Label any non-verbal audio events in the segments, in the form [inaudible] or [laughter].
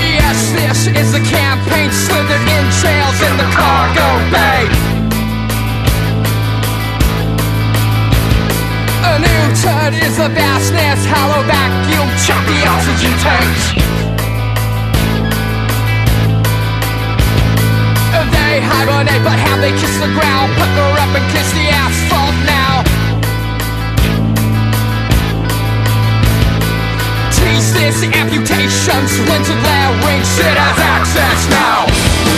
Yes, this is the campaign slithered in trails in the cargo bay. A new turd is the vastness, hollow vacuum, chop the oxygen tanks. They hibernate, but how they kiss the ground, pucker up and kiss Tease this amputation, splintered larynx, it has access now.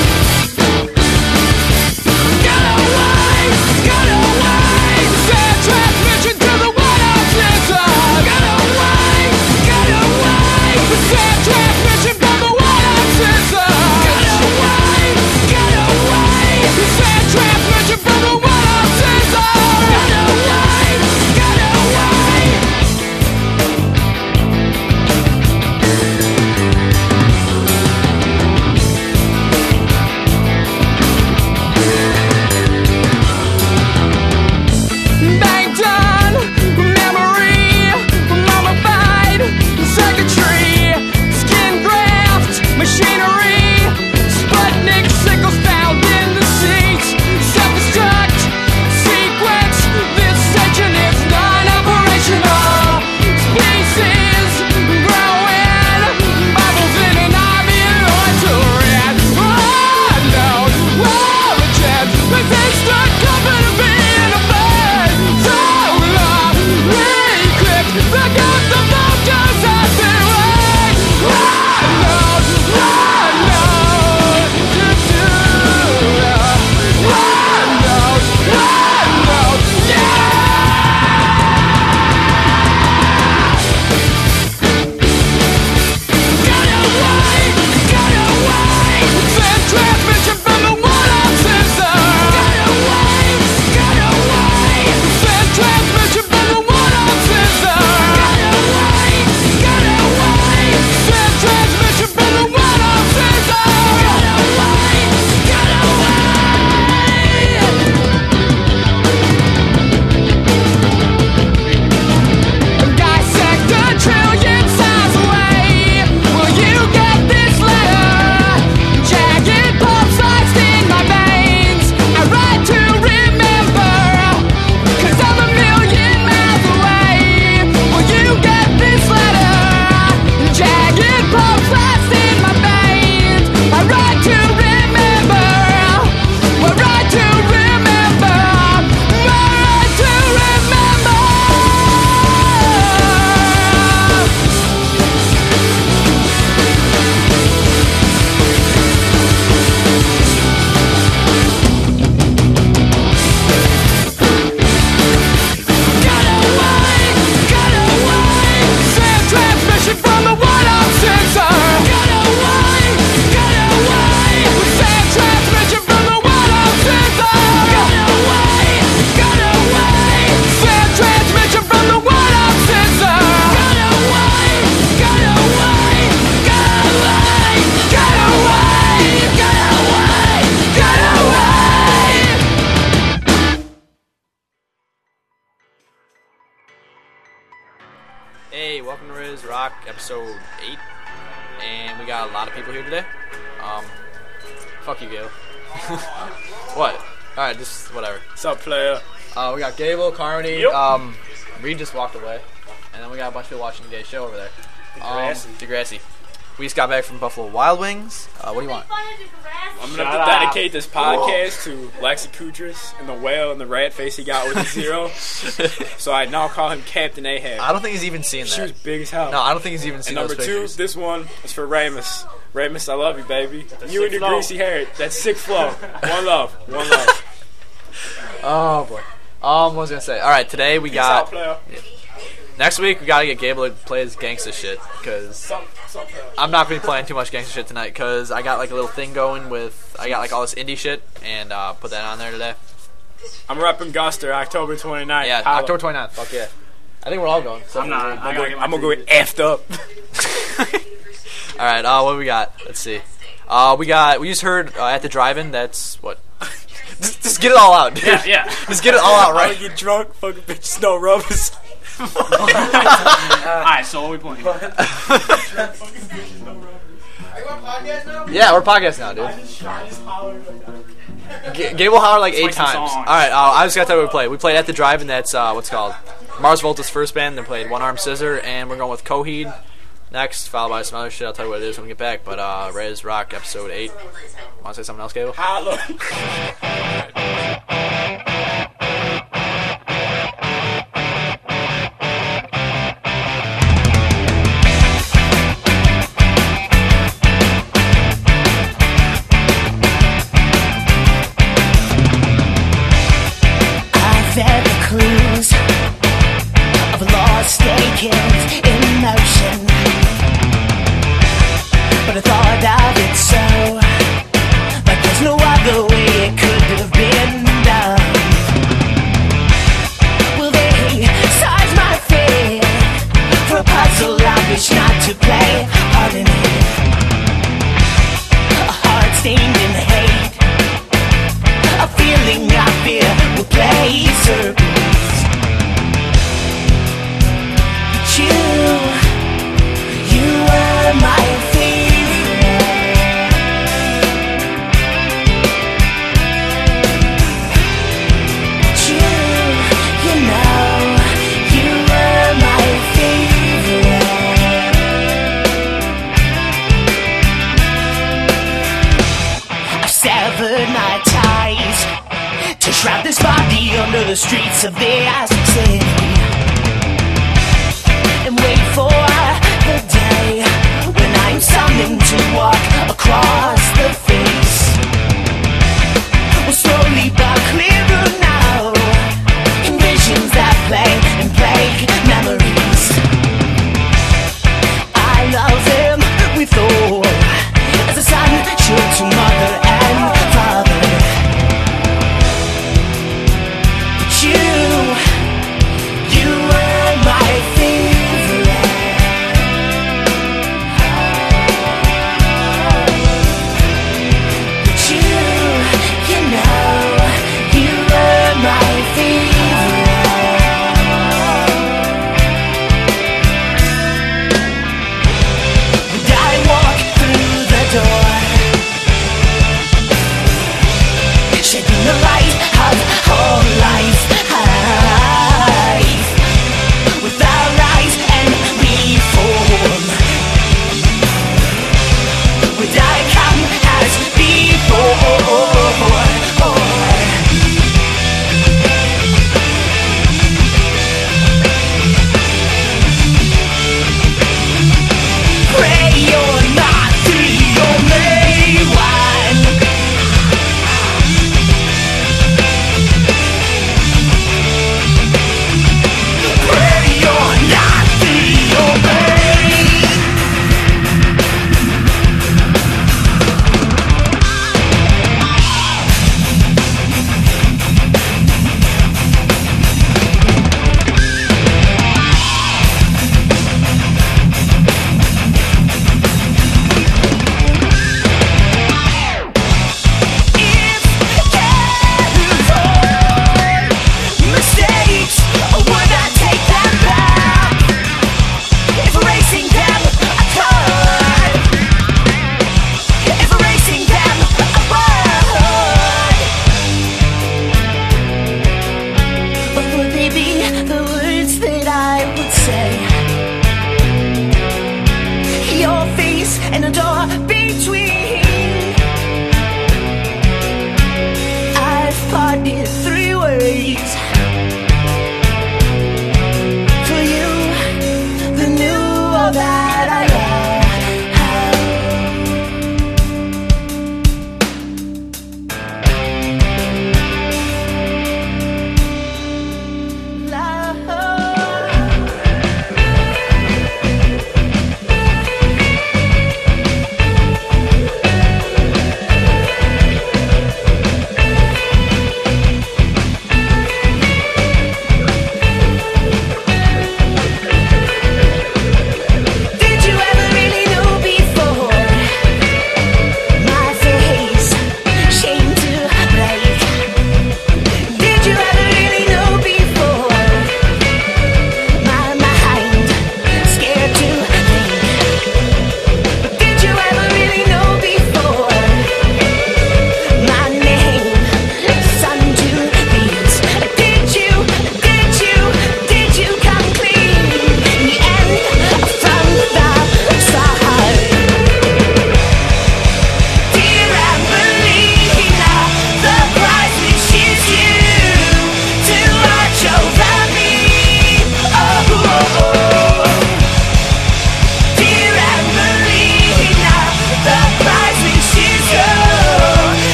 Gable, Carmody, Yep. um, Reed just walked away. And then we got a bunch of people watching today's show over there. Degrassi. Um, Degrassi. We just got back from Buffalo Wild Wings. Uh, what do you want? I'm gonna to dedicate this podcast to Lexi Kudris and the whale and the rat face he got with the zero. [laughs] so I now call him Captain Ahab. I don't think he's even seen that. she was that. big as hell. No, I don't think he's even seen and number those two, pictures. this one is for Ramus. Ramus, I love you, baby. You and your flow. greasy hair. That sick flow. [laughs] One love. One love. Oh, boy. Um, what was I gonna say? Alright, today we Peace out, got. Next week, we gotta get Gable to play his gangsta shit. Because Sup, sup, player. I'm not gonna be playing too much gangsta shit tonight because I got like a little thing going with I got like all this indie shit and uh, put that on there today. I'm repping Guster October 29th. Yeah. October 29th. Fuck yeah. I think we're all going. So I'm not. I'm my I'm gonna go effed up. [laughs] all right. Uh, what we got? Let's see. Uh, we got we just heard uh, at the drive-in. That's what. This, this just get it all out, dude. Yeah, yeah. [laughs] Just get it all out I would right. [laughs] get drunk, fucking bitch, no rubbers. [laughs] Alright, so what are we playing? Yeah, we're podcast now, dude. G- Gabe will holler like eight like some times. songs. All right, uh, I just got to tell we played. We played at the drive, and that's uh, what's called Mars Volta's first band. Then played One Arm Scissor, and we're going with Coheed next, followed by some other shit. I'll tell you what it is when we get back. But uh, Rez Rock episode eight. Want to say something else, Gable? Holla. I've had play of this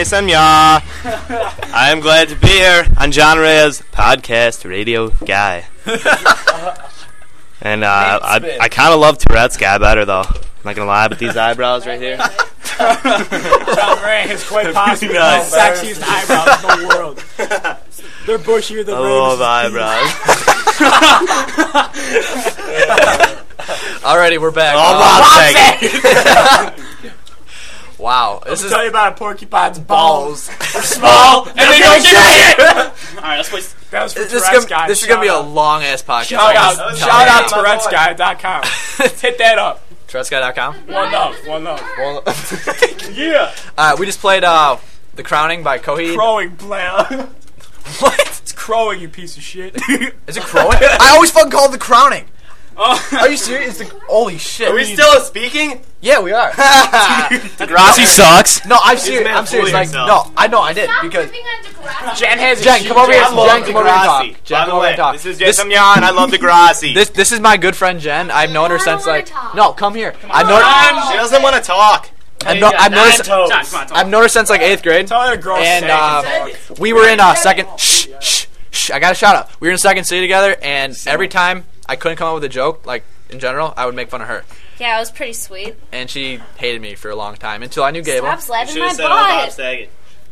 is Jason I am [laughs] glad to be here on John Reyes podcast radio guy. [laughs] and uh, I, I kind of love Tourette's guy better though. I'm not gonna lie, but these eyebrows right here. [laughs] John Ray is quite possibly the Nice. sexiest eyebrows in the world. They're bushier than I love eyebrows. Alrighty, we're back. Oh, Uh, Bob Saget. Wow, this is Tell you about a porcupine's balls. They're small, [laughs] and they don't get it. [laughs] All right, let's play. That was for this is Tourette's gonna, guy. this is gonna be a long ass podcast. Shout out, That was shout out my Tourette's boy. Guy.com. [laughs] Hit that up. Tourette'sGuy.com. One love, one love. Yeah. Uh, we just played uh, The Crowning by Coheed. Crowing, player. what? It's crowing, you piece of shit. Is it crowing? I always fucking call it The Crowning. Oh, Are you serious? It's the, holy shit. Are we still speaking? yeah, we are. [laughs] [laughs] Rossi sucks. No, I'm serious. I'm serious. Like, no, I know I did because Jen has Jen, come over here. ass. I Jen, come over here and talk. Jen, come over way, and talk. this is This- Jason Ya, I love Degrassi. [laughs] This this is my good friend Jen. I've known her since like no, come here. I've known she doesn't want to talk. I've, known I've known her, on. I've known her since like eighth grade. Tell her to And steak uh, we were in uh, second. Shh, shh, shh. I got a shout out. We were in second city together, and every time I couldn't come up with a joke, like in general, I would make fun of her, Yeah, it was pretty sweet. and she hated me for a long time until I knew Gable. Stop slapping Should my said all Bob butt. Saget.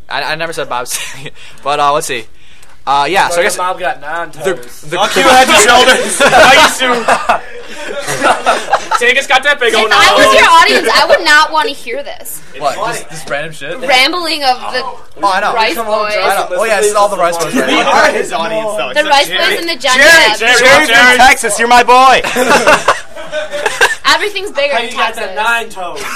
I, I never said Bob Saget, [laughs] but uh, let's see. Uh, yeah, so I guess Bob got nine the, toes. the Fuck you, [laughs] head and shoulders. I used to. Vegas got that big old If I was your audience, I would not want to hear this what? Just, just random shit. rambling of the Oh, I know. Rice I Boys, know. Oh yeah, this is all the Rice Boys. Right [laughs] We are his audience, though. the except Rice Jerry. Boys and the Johnny Jerry, Depp. Jerry, Jerry's from Texas. You're my boy. [laughs] Everything's bigger in Texas. toes. [laughs]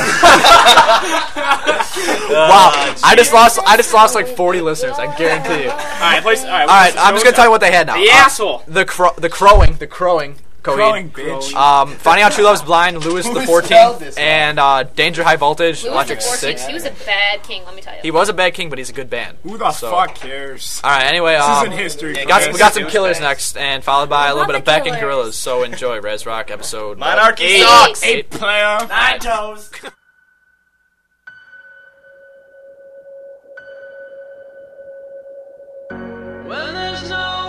Wow, I just lost. I just lost like 40 listeners. I guarantee you. All All right, play. All right, right, I'm just gonna tell you what they had now. The Uh, asshole. the cro- the crowing, the crowing. Coheed. Crowing, bitch. Um, Finding Out True Love's Blind, Louis the 14th, and uh, Danger High Voltage, Louis Electric the 14th, Six. he was a bad king, let me tell you. He was a bad king, but he's a good band. Who the so- fuck cares? All right. Anyway, This um, isn't history. we got, class. we got some killers next, and followed by a little bit of Beck and Killers. Gorillaz. So enjoy Res Rock episode. Monarchy eight? sucks. Eight. player. Nine toes. When there's nowhere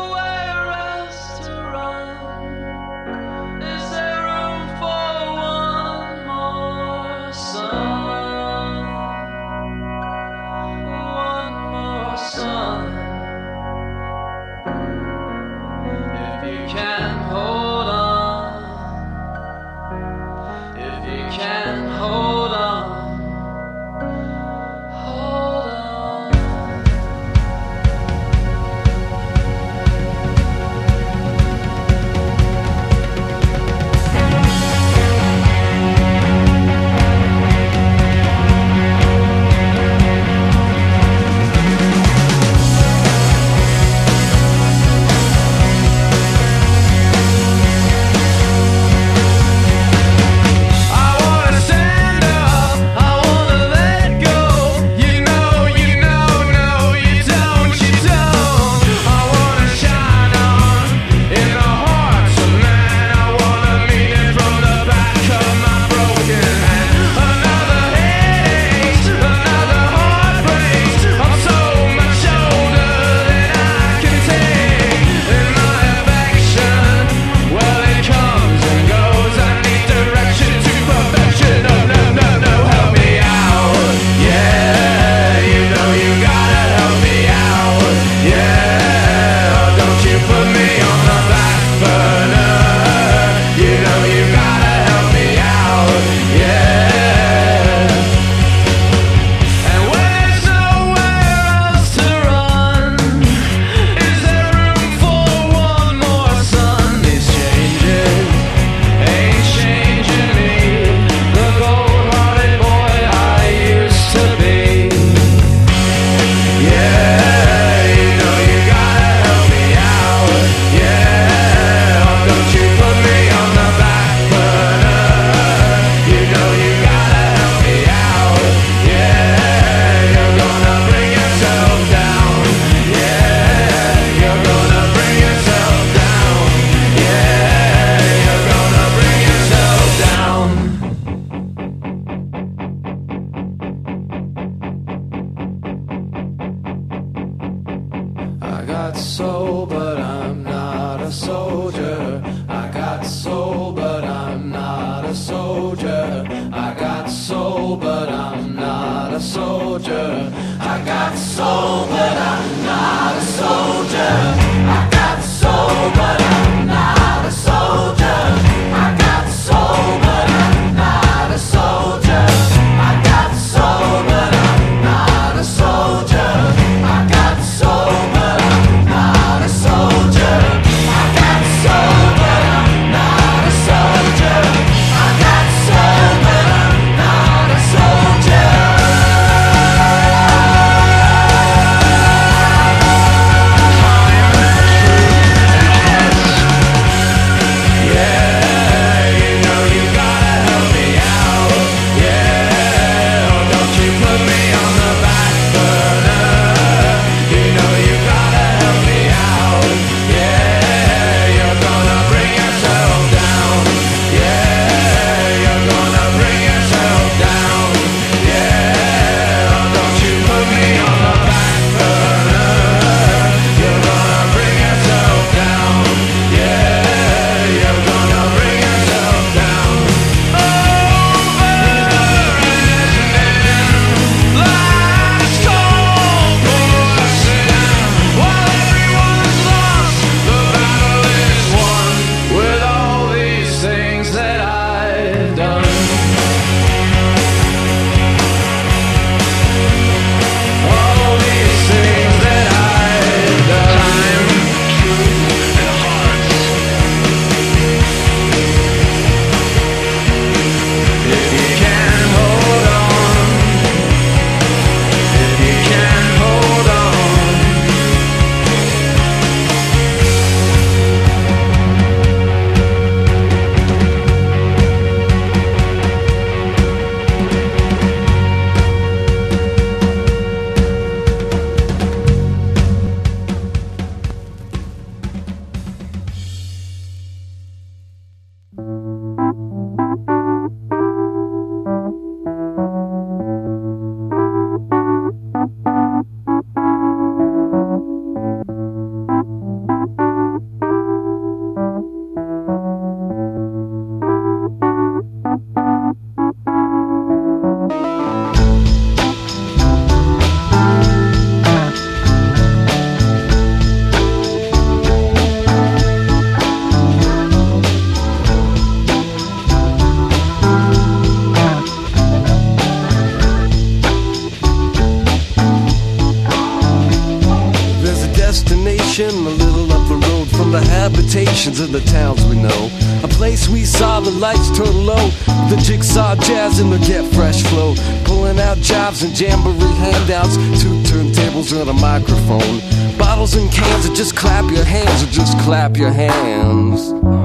cans, or just clap your hands, or just clap your hands.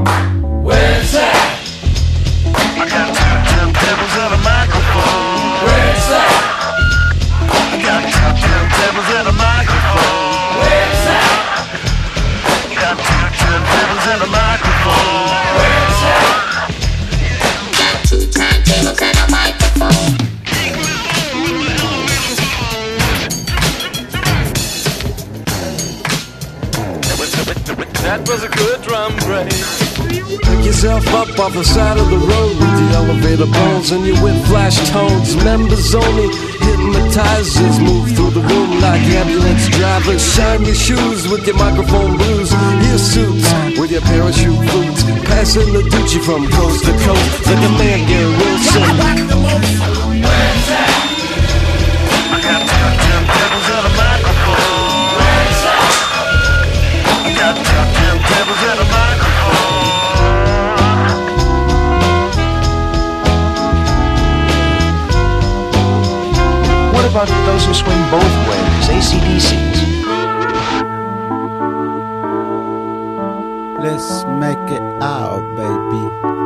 other side of the road with the elevator bones and your with flash tones. Members only hypnotizers move through the room like ambulance drivers. Shine your shoes with your microphone blues, your suits with your parachute boots. Passing the Gucci from coast to coast like a man, Gary Wilson. about those who swing both ways, ACDCs. Let's make it out, baby.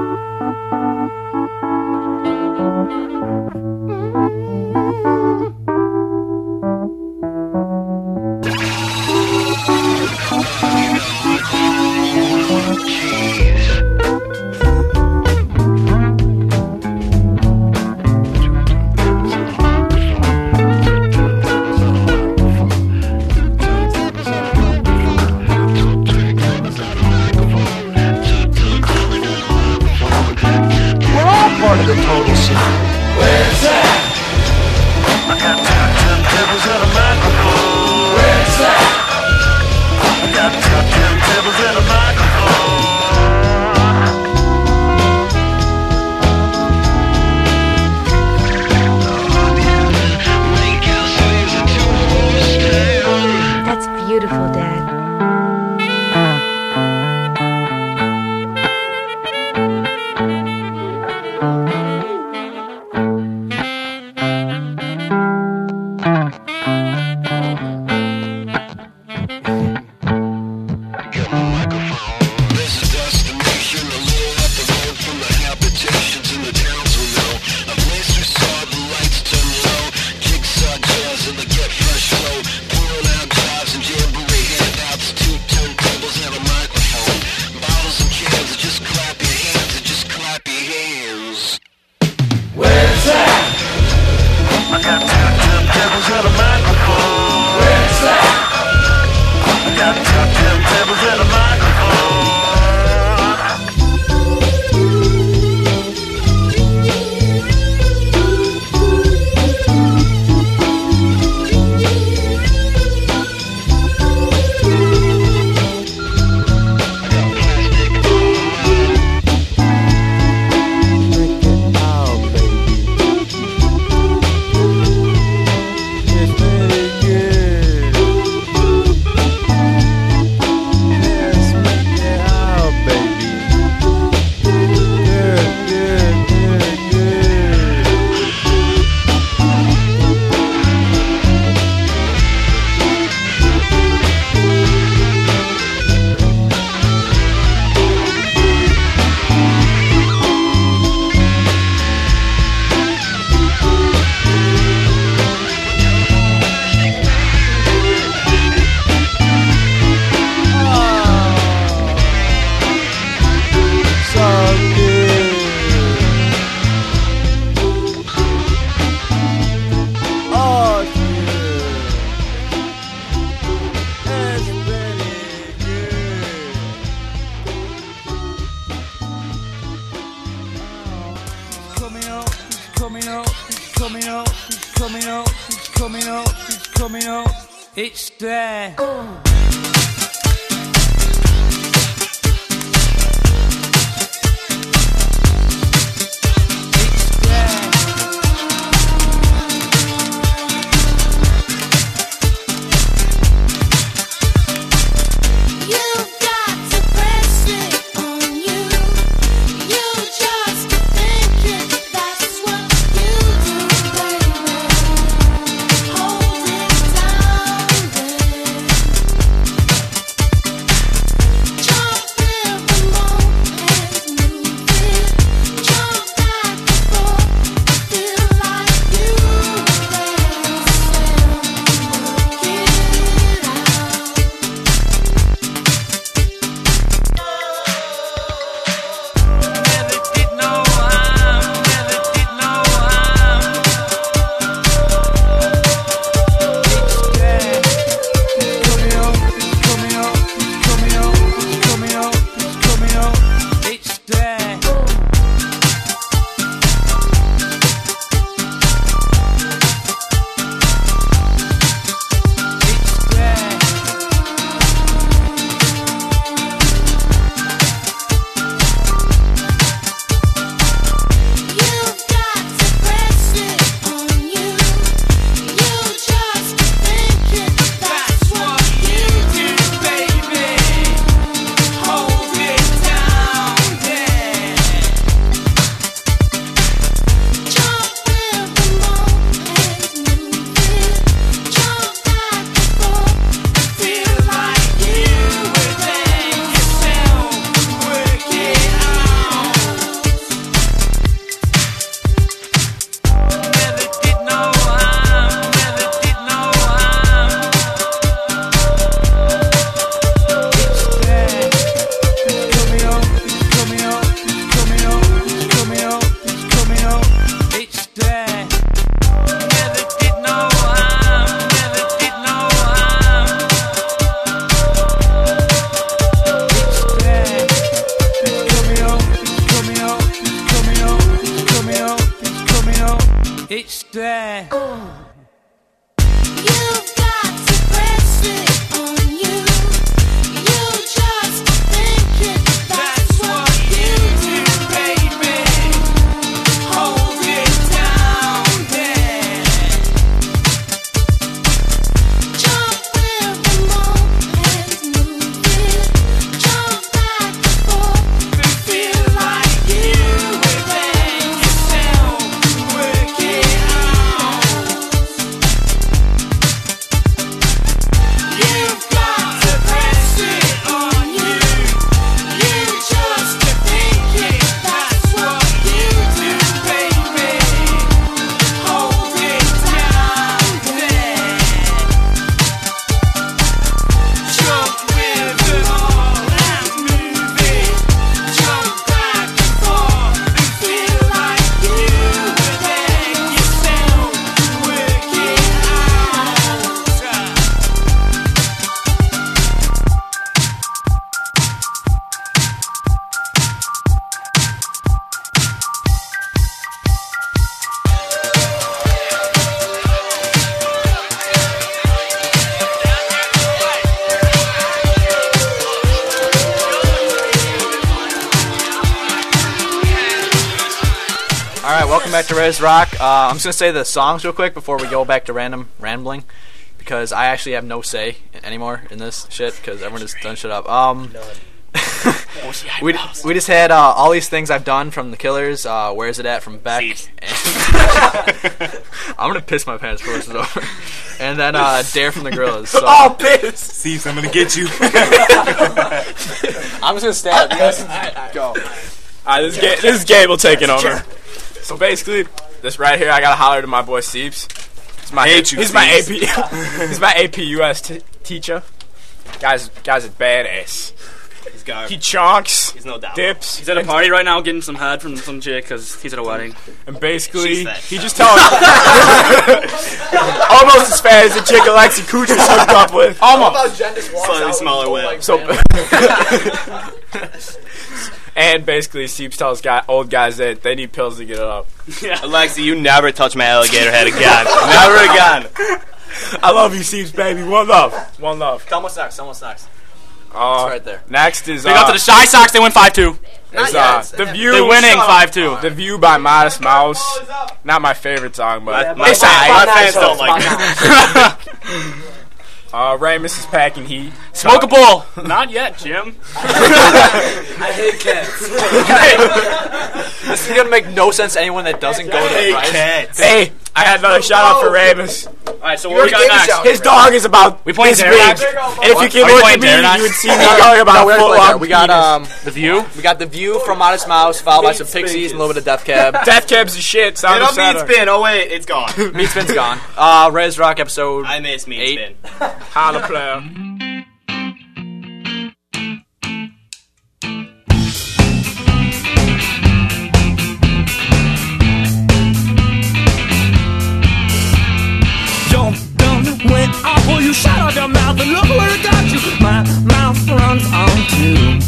Uh, I'm just gonna say the songs real quick before we go back to random rambling, because I actually have no say anymore in this shit because everyone has done shit up. Um, [laughs] we, we just had uh, all these things I've done from the Killers. Uh, Where's it at from Beck? And [laughs] I'm gonna piss my pants before this is over. And then uh, Dare from the Gorillaz. So. Oh, piss! See, I'm gonna get you. [laughs] I'm just gonna stab. You guys go. Alright, this, is Ga- this is Gable taking over. So basically, this right here, I gotta holler to my boy Seeps. He's my Hate you, He's my AP. [laughs] He's my AP US t- teacher. Guys, guys is badass. He's got. He chonks. He's no doubt. Dips. He's at a party right now getting some head from some chick because he's at a wedding. And basically, She's he just tells [laughs] almost as fat as the chick Alexi Kucher's hooked up with. Almost. Slightly smaller whip. So, [laughs] And basically, Seeps tells guy, old guys that they need pills to get it up. Yeah. [laughs] Alexi, you never touch my alligator head again. [laughs] never again. I love you, Seeps, baby. One love. One love. Tell them what's next. Tell them what's next. Uh, right there. Next is Big uh, up to the Chi Sox. They win five two. is, uh, the view. They're winning five two. The view by Modest Mouse. Not my favorite song, but My, it's my, my fans don't like [laughs] it. Uh, Ramus is packing heat. Smoke a bull. [laughs] Not yet, Jim. [laughs] I hate cats. [laughs] this is gonna make no sense to anyone that doesn't go to the prize. Hey, I had another shout out for Ramus. All right, so what we got next? His dog is about We playing this big. And if you came Are we at me, Terror you would see me going about No, we're foot long. We got um The View. we got the view from Modest Mouse, followed by some Pixies and a little bit of Death [laughs] Cab. Death Cab's the shit. Sound Get of up meat spin. Oh wait, it's gone. [laughs] Meat Spin's gone. Uh, Res Rock episode. I miss meat Eight. spin. [laughs] Holla player. You shut out your mouth and look where it got you. My mouth runs on too.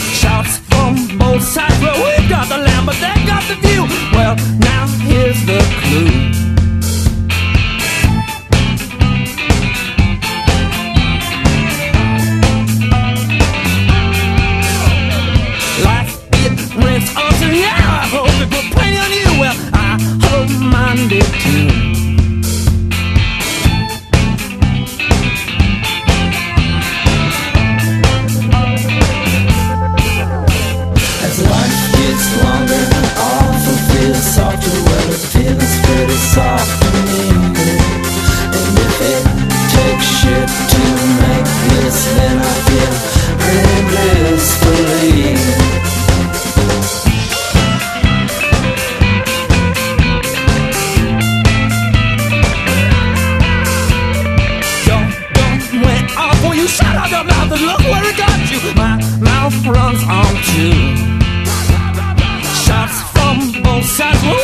Shots from both sides, well we've got the land, but they got the view. Well, now here's the clue. Rents onto yeah. I hope it put plenty on you. Well, I hope mine did too. Runs on too. Shots from both sides.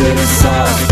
me. And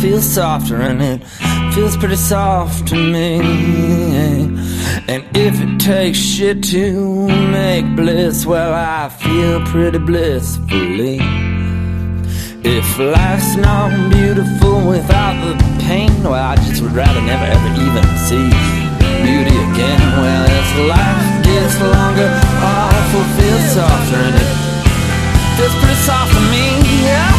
feels softer, and it feels pretty soft to me. And if it takes shit to make bliss, well, I feel pretty blissfully. If life's not beautiful without the pain, well, I just would rather never ever even see beauty again. Well, as life gets longer, awful feels softer, and it feels pretty soft to me. Oh.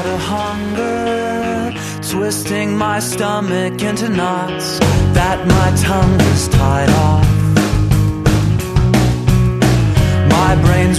out of hunger Twisting my stomach into knots That my tongue is tied off. My brain's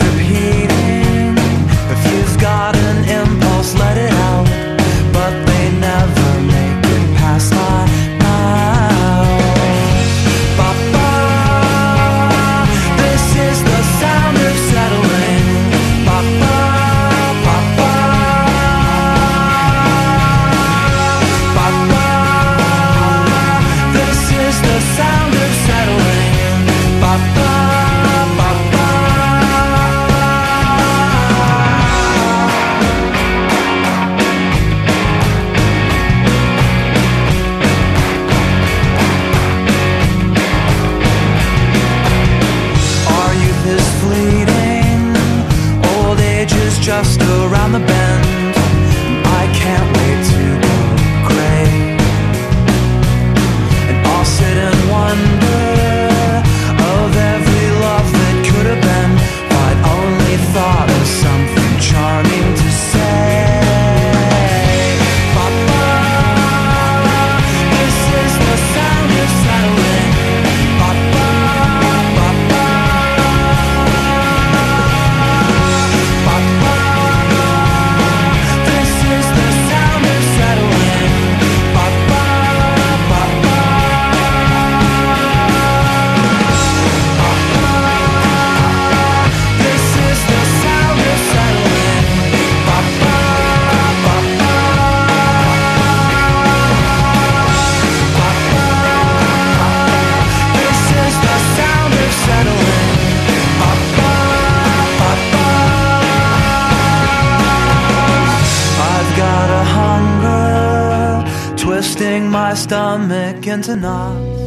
Sting my stomach into knots.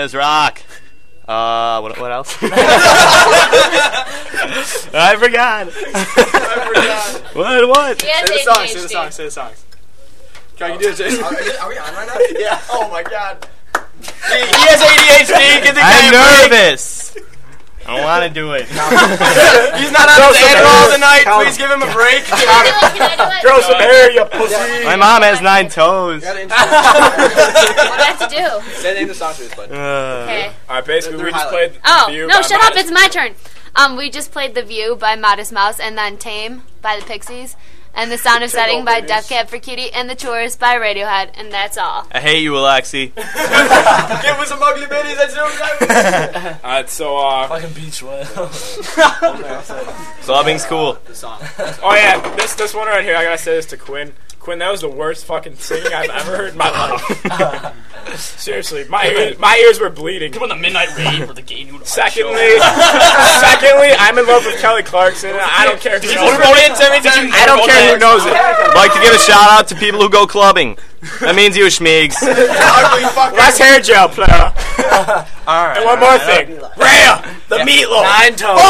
Back to Reyes Rock. Uh, what, what else? [laughs] I forgot. what? What? He has Say the songs. Say the songs. Say the songs. Can you do it, Jason? Are we, are we on right now? [laughs] yeah. Oh my god. He, he has ADHD. Get the guy I'm a break. nervous. I don't want to do it. [laughs] He's not on his Adderall tonight. Please give him a break. [laughs] Grow some hair, you pussy. My mom has nine toes. [laughs] What do I have to do? Say name the songs we just played. Uh, Okay. All right, basically, we just highlight. played. Oh The View no! by Shut up! Modest- It's my turn. Um, we just played "The View" by Modest Mouse, and then "Tame" by the Pixies, and "The Sound of Settling" by Death Cab for Cutie, and "The Tours" by Radiohead, and that's all. I hate you, Alexi. [laughs] Give us some ugly bitties. That's no All right, so uh, Fucking beach whale. [laughs] Clubbing's cool. The song. oh yeah, this this one right here, I gotta say this to Quinn. Quinn, that was the worst fucking singing I've ever heard in my [laughs] life. [laughs] Seriously, my ears, my ears were bleeding. Come on, the midnight raid for the gay nude. Secondly, [laughs] secondly, I'm in love with Kelly Clarkson. and I don't care who Did you knows vote it. in, Timmy? Did you I don't care who knows it. I'd like to give a shout out to people who go clubbing. That means you, Schmeigs. Ugly. Less hair gel, player. All right. And one more thing, Rhea, the meatloaf. Nine toes.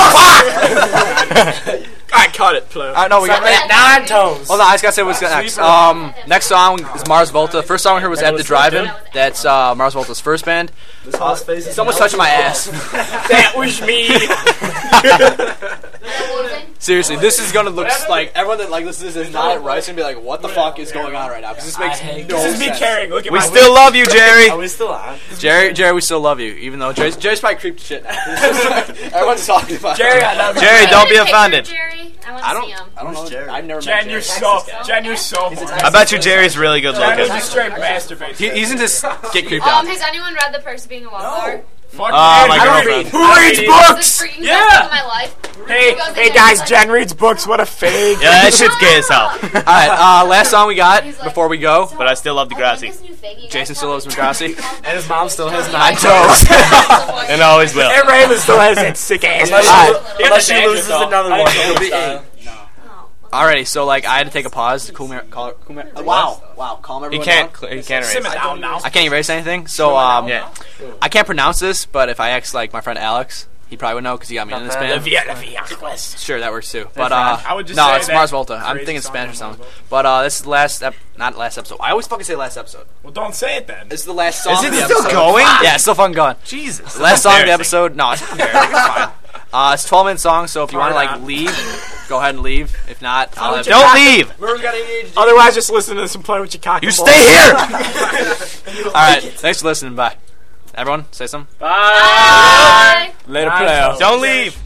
I cut it, player. I know we got Nine toes. Hold on, I just gotta say what's next. Um, next song is Mars Volta. First song we heard was at the drive-in. That's uh, Mars Volta's first band. Uh, someone's touching my ass. [laughs] [laughs] That was me. [laughs] Seriously, this is gonna look like everyone that like listens to this is not at Rice and be like, "What the fuck is going on right now?" Because this makes no This is me sense. carrying. Look at We my still love you, Jerry. Are we still on? Jerry, Jerry, we still love you, even though Jerry's, Jerry's probably creeped shit. now. Everyone's talking about Jerry. I love you. Jerry, don't be Get a picture, offended. Jerry, I want I to don't. see him. I don't know. I've never met Jen, Jerry. you're so. Jen, you're so. I bet you Jerry's really good Jen looking. is a straight masturbate. He, he's into s- get creeped Um, out. has anyone read The Perks of Being a Wallflower? Fuck Oh, man, my I don't girlfriend. read. Who reads This books? freaking Yeah. best book of my life. Hey, goes hey in guys, like- Jen reads books. What a fake. Yeah, that shit's gay as hell. [laughs] All right, uh, last song we got before we go. But I still love Degrassi. Jason still loves [laughs] Degrassi. And his mom still has [laughs] Nine nine toes. And always will. And Raymond still has that sick ass. Unless shit. she, unless she loses another one, it'll be eight. Alrighty, so like I had to take a pause to cool me, call, cool me, wow, wow, calm He everyone can't. down. cl- He can't erase. Simmer down now. I can't erase anything, so um, Yeah. I can't pronounce this, but if I ask like my friend Alex, he probably would know because he got me in this bad. band. Via la via quest. Sure, that works too. But uh, I would just no, say it's that Mars Volta. I'm thinking Spanish or something. But uh, this is the last, ep- not last episode. I always fucking say last episode. Well, don't say it then. This is the last song. Is of it the still episode. going? Yeah, it's still fucking going. Jesus. Last song of the episode. No, it's not embarrassing. It's fine. Uh, it's 12 minute song, so if you want to like leave, go ahead and leave. If not, I'll have Don't leave. Otherwise, just listen to this and play with your cock. You and stay here. [laughs] All right, thanks for listening. Bye. Everyone, say something. Bye. Later, player. Don't leave.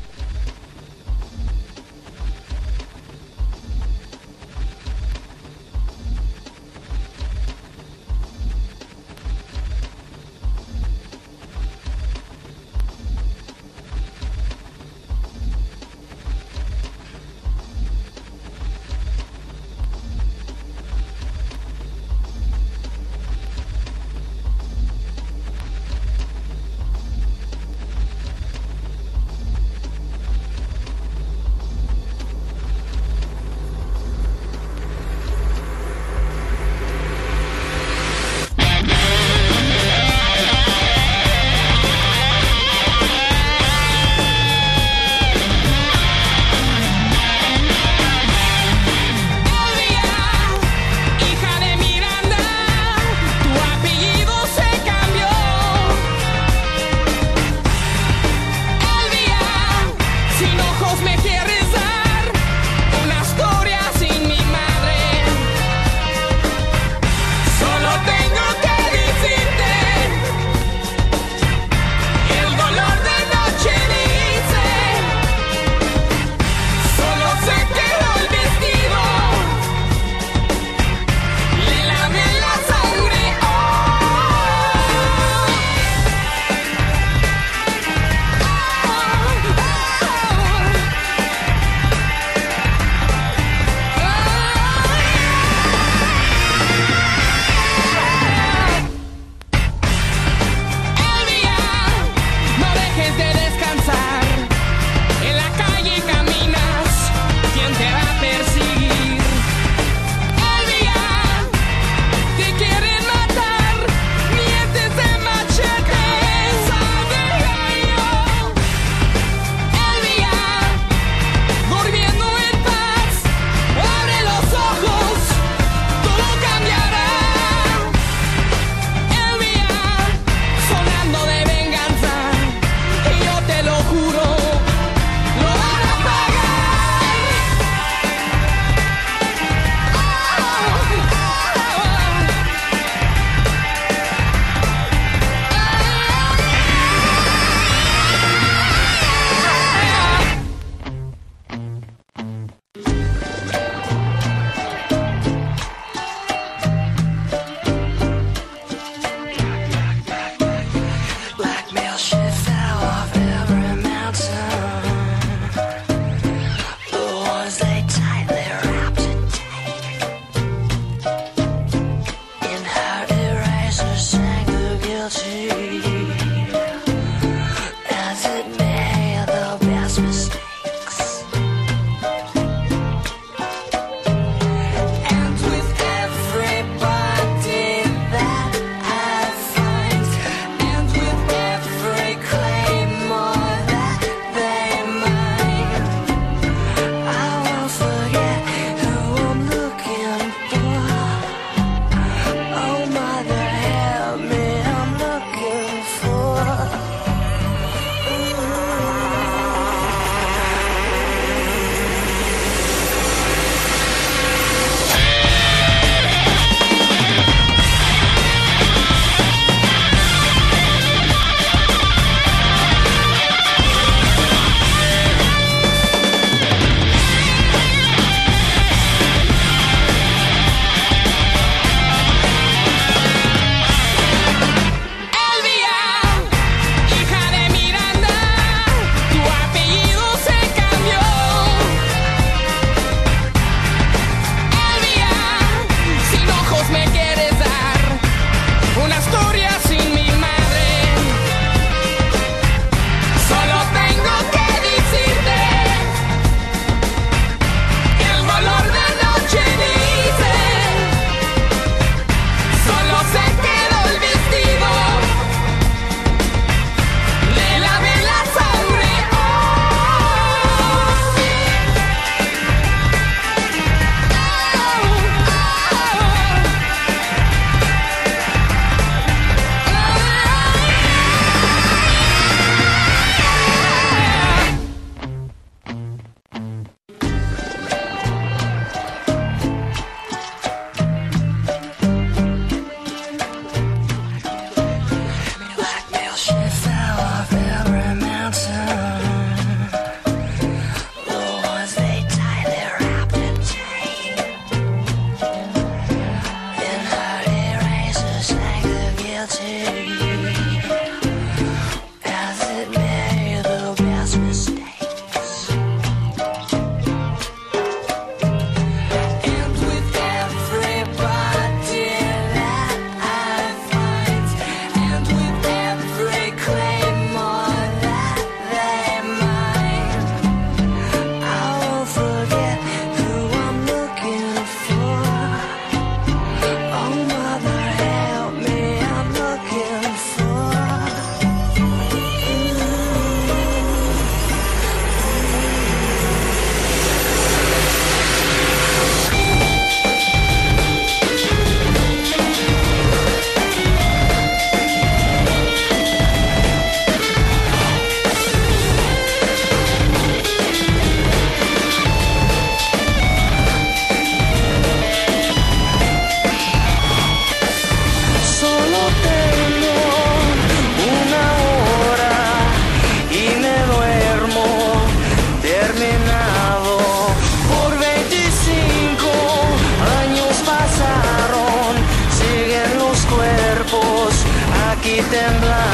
Temblando. Blackmail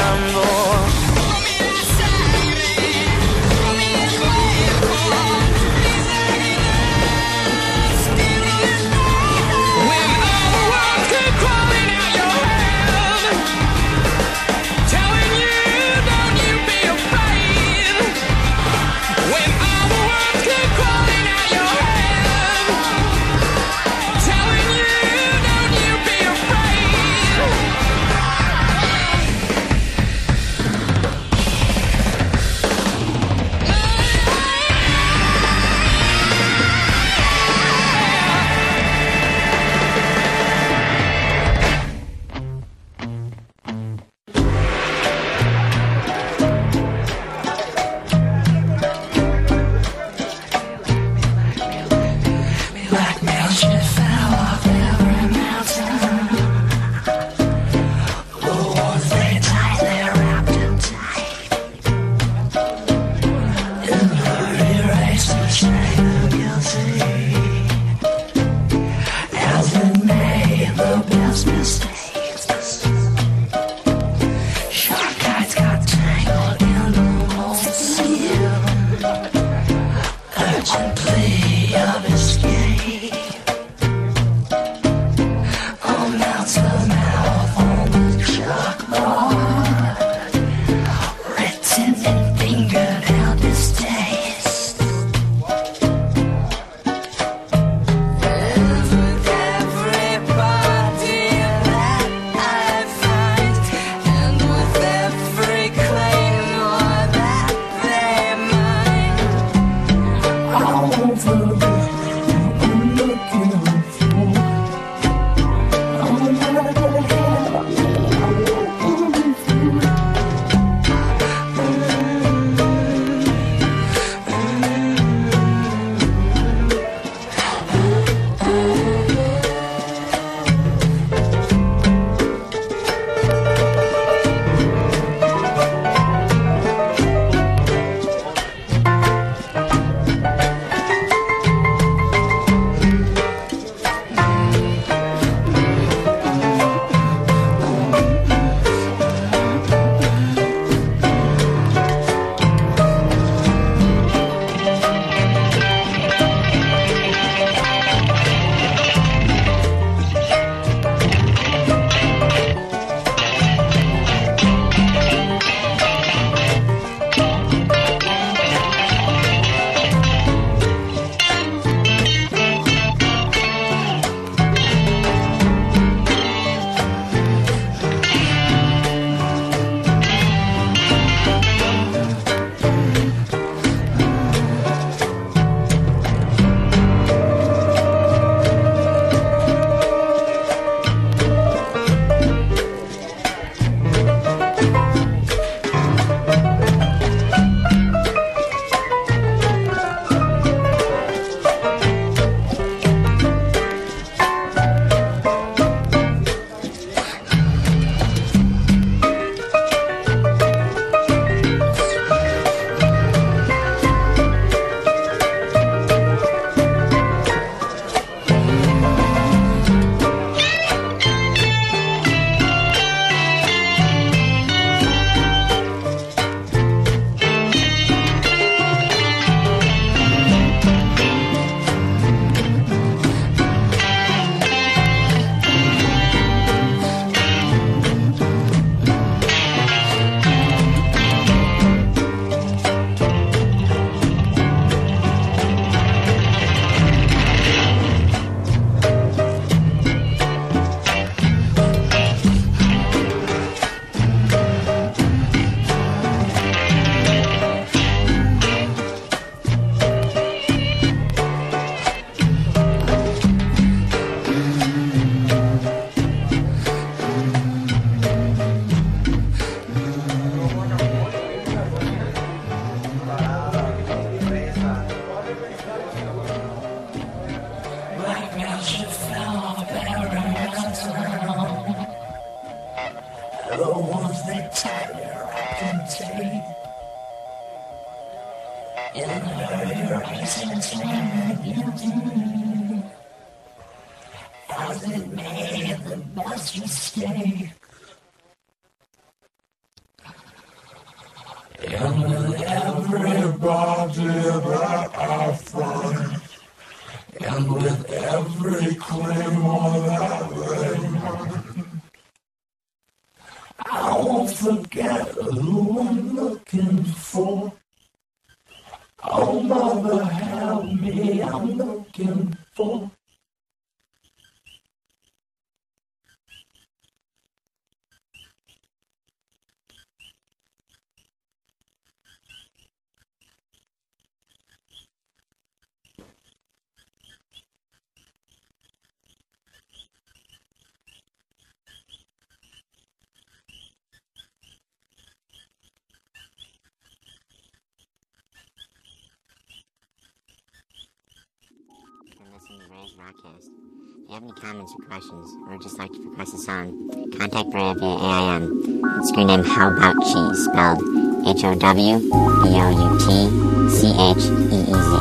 you have any comments or questions, or would just like to request a song, contact Ray via AIM. screen name How About Cheese, spelled H O W B O U T C H E E Z.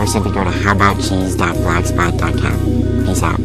Or simply go to howboutcheese.blogspot.com. Peace out.